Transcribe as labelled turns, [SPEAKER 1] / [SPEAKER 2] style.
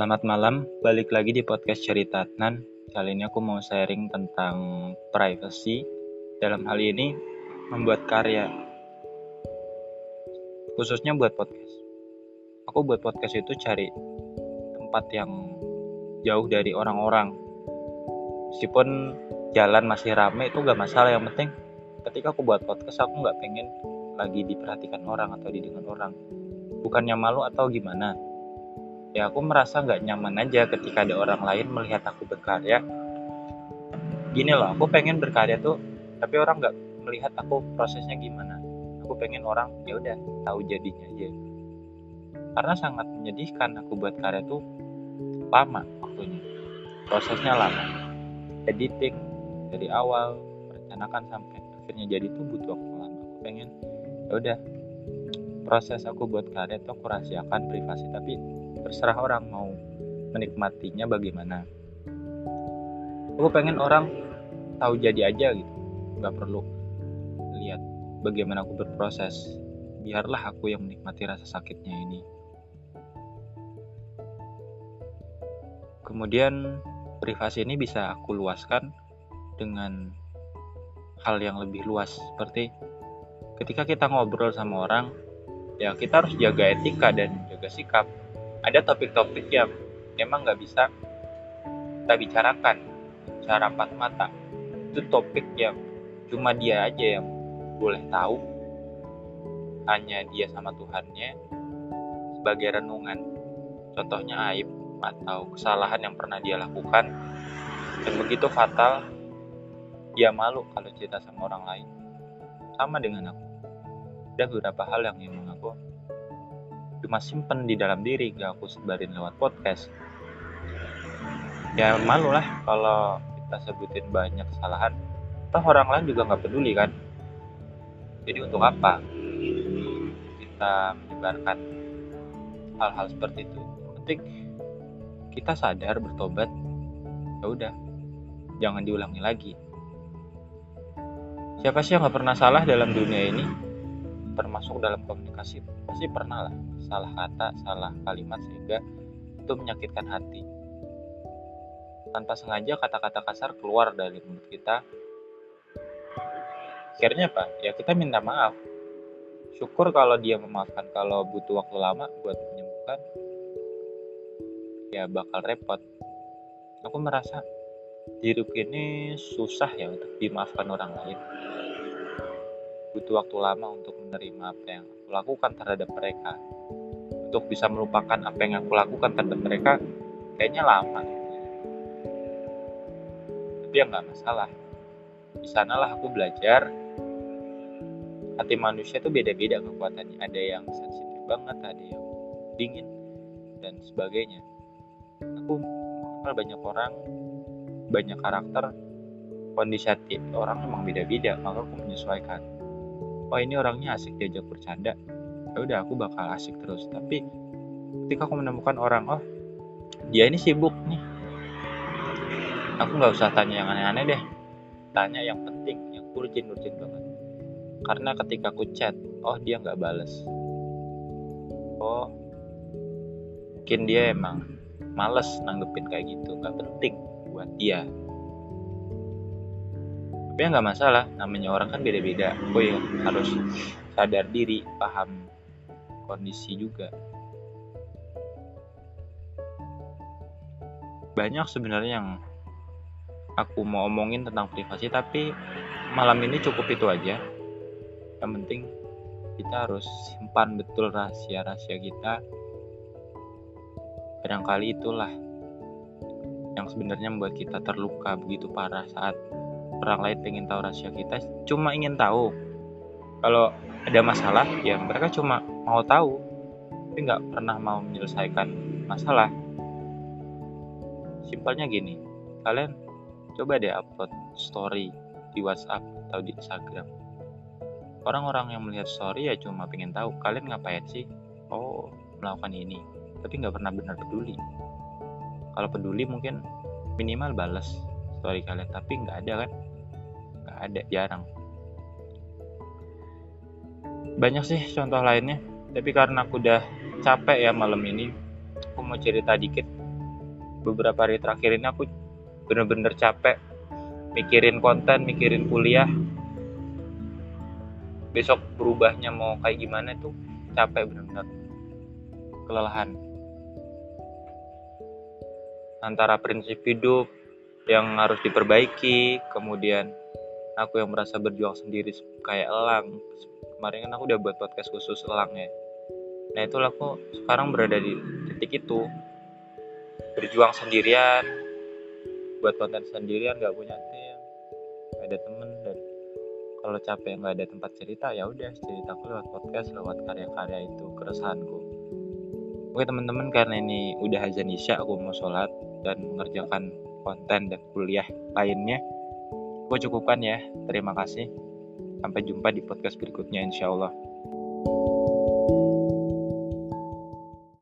[SPEAKER 1] Selamat malam, balik lagi di podcast Cerita Nan. Kali ini aku mau sharing tentang privacy. Dalam hal ini, membuat karya. Khususnya buat podcast. Aku buat podcast itu cari tempat yang jauh dari orang-orang. Meskipun jalan masih rame itu gak masalah, yang penting ketika aku buat podcast aku gak pengen lagi diperhatikan orang atau didengar orang. Bukannya malu atau gimana, ya aku merasa nggak nyaman aja ketika ada orang lain melihat aku berkarya. Gini loh aku pengen berkarya tuh tapi orang nggak melihat aku prosesnya gimana. Aku pengen orang ya udah tahu jadinya aja. Karena sangat menyedihkan aku buat karya tuh lama waktunya. Prosesnya lama. Editing dari awal merencanakan sampai akhirnya jadi tuh butuh waktu lama. Aku pengen ya udah proses aku buat karya tuh aku rahasiakan privasi tapi terserah orang mau menikmatinya bagaimana. Aku pengen orang tahu jadi aja gitu. Nggak perlu lihat bagaimana aku berproses. Biarlah aku yang menikmati rasa sakitnya ini. Kemudian privasi ini bisa aku luaskan dengan hal yang lebih luas. Seperti ketika kita ngobrol sama orang ya kita harus jaga etika dan jaga sikap ada topik-topik yang memang nggak bisa kita bicarakan secara empat mata. Itu topik yang cuma dia aja yang boleh tahu. Hanya dia sama Tuhannya sebagai renungan. Contohnya aib atau kesalahan yang pernah dia lakukan. Dan begitu fatal dia malu kalau cerita sama orang lain. Sama dengan aku. Ada beberapa hal yang memang cuma simpen di dalam diri gak aku sebarin lewat podcast. Ya malu lah kalau kita sebutin banyak kesalahan. Toh orang lain juga nggak peduli kan? Jadi untuk apa kita menyebarkan hal-hal seperti itu? Penting kita sadar bertobat ya udah. Jangan diulangi lagi. Siapa sih yang nggak pernah salah dalam dunia ini termasuk dalam komunikasi pasti pernah lah. Salah kata salah kalimat sehingga itu menyakitkan hati. Tanpa sengaja kata-kata kasar keluar dari mulut kita. Akhirnya apa? Ya kita minta maaf. Syukur kalau dia memaafkan kalau butuh waktu lama buat menyembuhkan ya bakal repot. Aku merasa diriku ini susah ya untuk dimaafkan orang lain butuh waktu lama untuk menerima apa yang aku lakukan terhadap mereka. Untuk bisa melupakan apa yang aku lakukan terhadap mereka kayaknya lama tapi ya nggak masalah. Di sanalah aku belajar. Hati manusia itu beda-beda kekuatannya. Ada yang sensitif banget ada yang dingin dan sebagainya. Aku mengenal banyak orang banyak karakter. Kondisi hati orang memang beda-beda maka aku menyesuaikan oh ini orangnya asik diajak bercanda. Ya udah aku bakal asik terus. Tapi ketika aku menemukan orang oh dia ini sibuk nih. Aku nggak usah tanya yang aneh-aneh deh. Tanya yang penting yang urgent urgent banget. Karena ketika aku chat oh dia nggak bales. Oh mungkin dia emang males nanggepin kayak gitu. Nggak penting buat dia tapi nggak masalah namanya orang kan beda-beda. Aku ya harus sadar diri paham kondisi juga. Banyak sebenarnya yang aku mau omongin tentang privasi tapi malam ini cukup itu aja. Yang penting kita harus simpan betul rahasia-rahasia kita. Barangkali itulah yang sebenarnya membuat kita terluka begitu parah saat orang lain pengen tahu rahasia kita cuma ingin tahu. Kalau ada masalah ya mereka cuma mau tahu tapi nggak pernah mau menyelesaikan masalah. Simpelnya gini kalian coba deh upload story di WhatsApp atau di Instagram. Orang-orang yang melihat story ya cuma pengen tahu kalian ngapain sih? Oh melakukan ini. Tapi nggak pernah benar peduli. Kalau peduli mungkin minimal balas story kalian tapi nggak ada kan ada jarang. Banyak sih contoh lainnya. Tapi karena aku udah capek ya malam ini aku mau cerita dikit. Beberapa hari terakhir ini aku bener-bener capek. Mikirin konten mikirin kuliah. Besok berubahnya mau kayak gimana tuh capek bener-bener. Kelelahan. Antara prinsip hidup yang harus diperbaiki kemudian aku yang merasa berjuang sendiri kayak elang. Kemarin kan aku udah buat podcast khusus elang ya. Nah itulah aku sekarang berada di titik itu. Berjuang sendirian. Buat konten sendirian gak punya tim gak ada temen dan kalau capek nggak ada tempat cerita ya udah ceritaku lewat podcast lewat karya-karya itu keresahanku. Oke teman-teman karena ini udah azan isya aku mau sholat dan mengerjakan konten dan kuliah lainnya gue cukupkan ya. Terima kasih. Sampai jumpa di podcast berikutnya insya Allah.